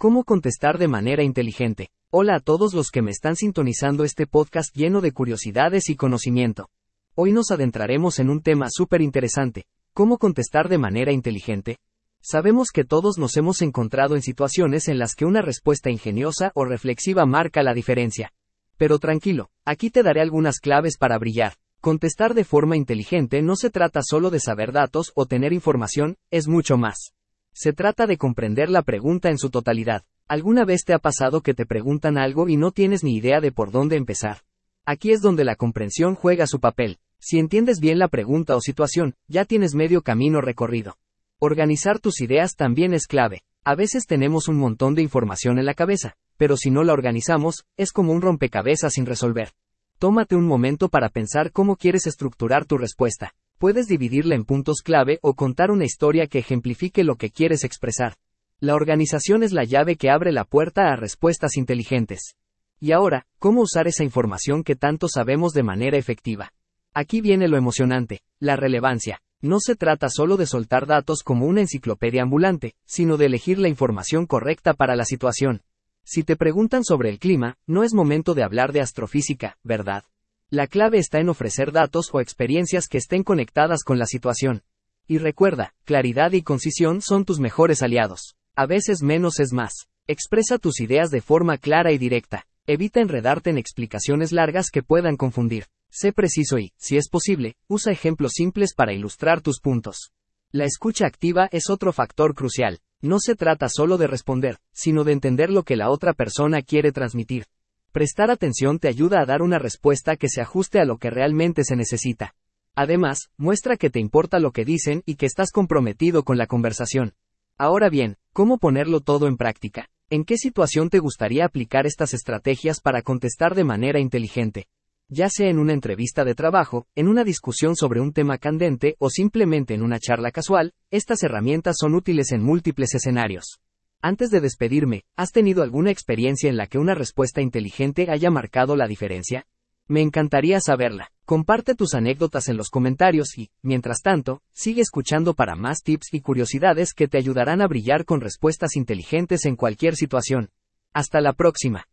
¿Cómo contestar de manera inteligente? Hola a todos los que me están sintonizando este podcast lleno de curiosidades y conocimiento. Hoy nos adentraremos en un tema súper interesante. ¿Cómo contestar de manera inteligente? Sabemos que todos nos hemos encontrado en situaciones en las que una respuesta ingeniosa o reflexiva marca la diferencia. Pero tranquilo, aquí te daré algunas claves para brillar. Contestar de forma inteligente no se trata solo de saber datos o tener información, es mucho más. Se trata de comprender la pregunta en su totalidad. ¿Alguna vez te ha pasado que te preguntan algo y no tienes ni idea de por dónde empezar? Aquí es donde la comprensión juega su papel. Si entiendes bien la pregunta o situación, ya tienes medio camino recorrido. Organizar tus ideas también es clave. A veces tenemos un montón de información en la cabeza, pero si no la organizamos, es como un rompecabezas sin resolver. Tómate un momento para pensar cómo quieres estructurar tu respuesta. Puedes dividirla en puntos clave o contar una historia que ejemplifique lo que quieres expresar. La organización es la llave que abre la puerta a respuestas inteligentes. Y ahora, ¿cómo usar esa información que tanto sabemos de manera efectiva? Aquí viene lo emocionante, la relevancia. No se trata solo de soltar datos como una enciclopedia ambulante, sino de elegir la información correcta para la situación. Si te preguntan sobre el clima, no es momento de hablar de astrofísica, ¿verdad? La clave está en ofrecer datos o experiencias que estén conectadas con la situación. Y recuerda, claridad y concisión son tus mejores aliados. A veces menos es más. Expresa tus ideas de forma clara y directa. Evita enredarte en explicaciones largas que puedan confundir. Sé preciso y, si es posible, usa ejemplos simples para ilustrar tus puntos. La escucha activa es otro factor crucial. No se trata solo de responder, sino de entender lo que la otra persona quiere transmitir. Prestar atención te ayuda a dar una respuesta que se ajuste a lo que realmente se necesita. Además, muestra que te importa lo que dicen y que estás comprometido con la conversación. Ahora bien, ¿cómo ponerlo todo en práctica? ¿En qué situación te gustaría aplicar estas estrategias para contestar de manera inteligente? ya sea en una entrevista de trabajo, en una discusión sobre un tema candente o simplemente en una charla casual, estas herramientas son útiles en múltiples escenarios. Antes de despedirme, ¿has tenido alguna experiencia en la que una respuesta inteligente haya marcado la diferencia? Me encantaría saberla. Comparte tus anécdotas en los comentarios y, mientras tanto, sigue escuchando para más tips y curiosidades que te ayudarán a brillar con respuestas inteligentes en cualquier situación. Hasta la próxima.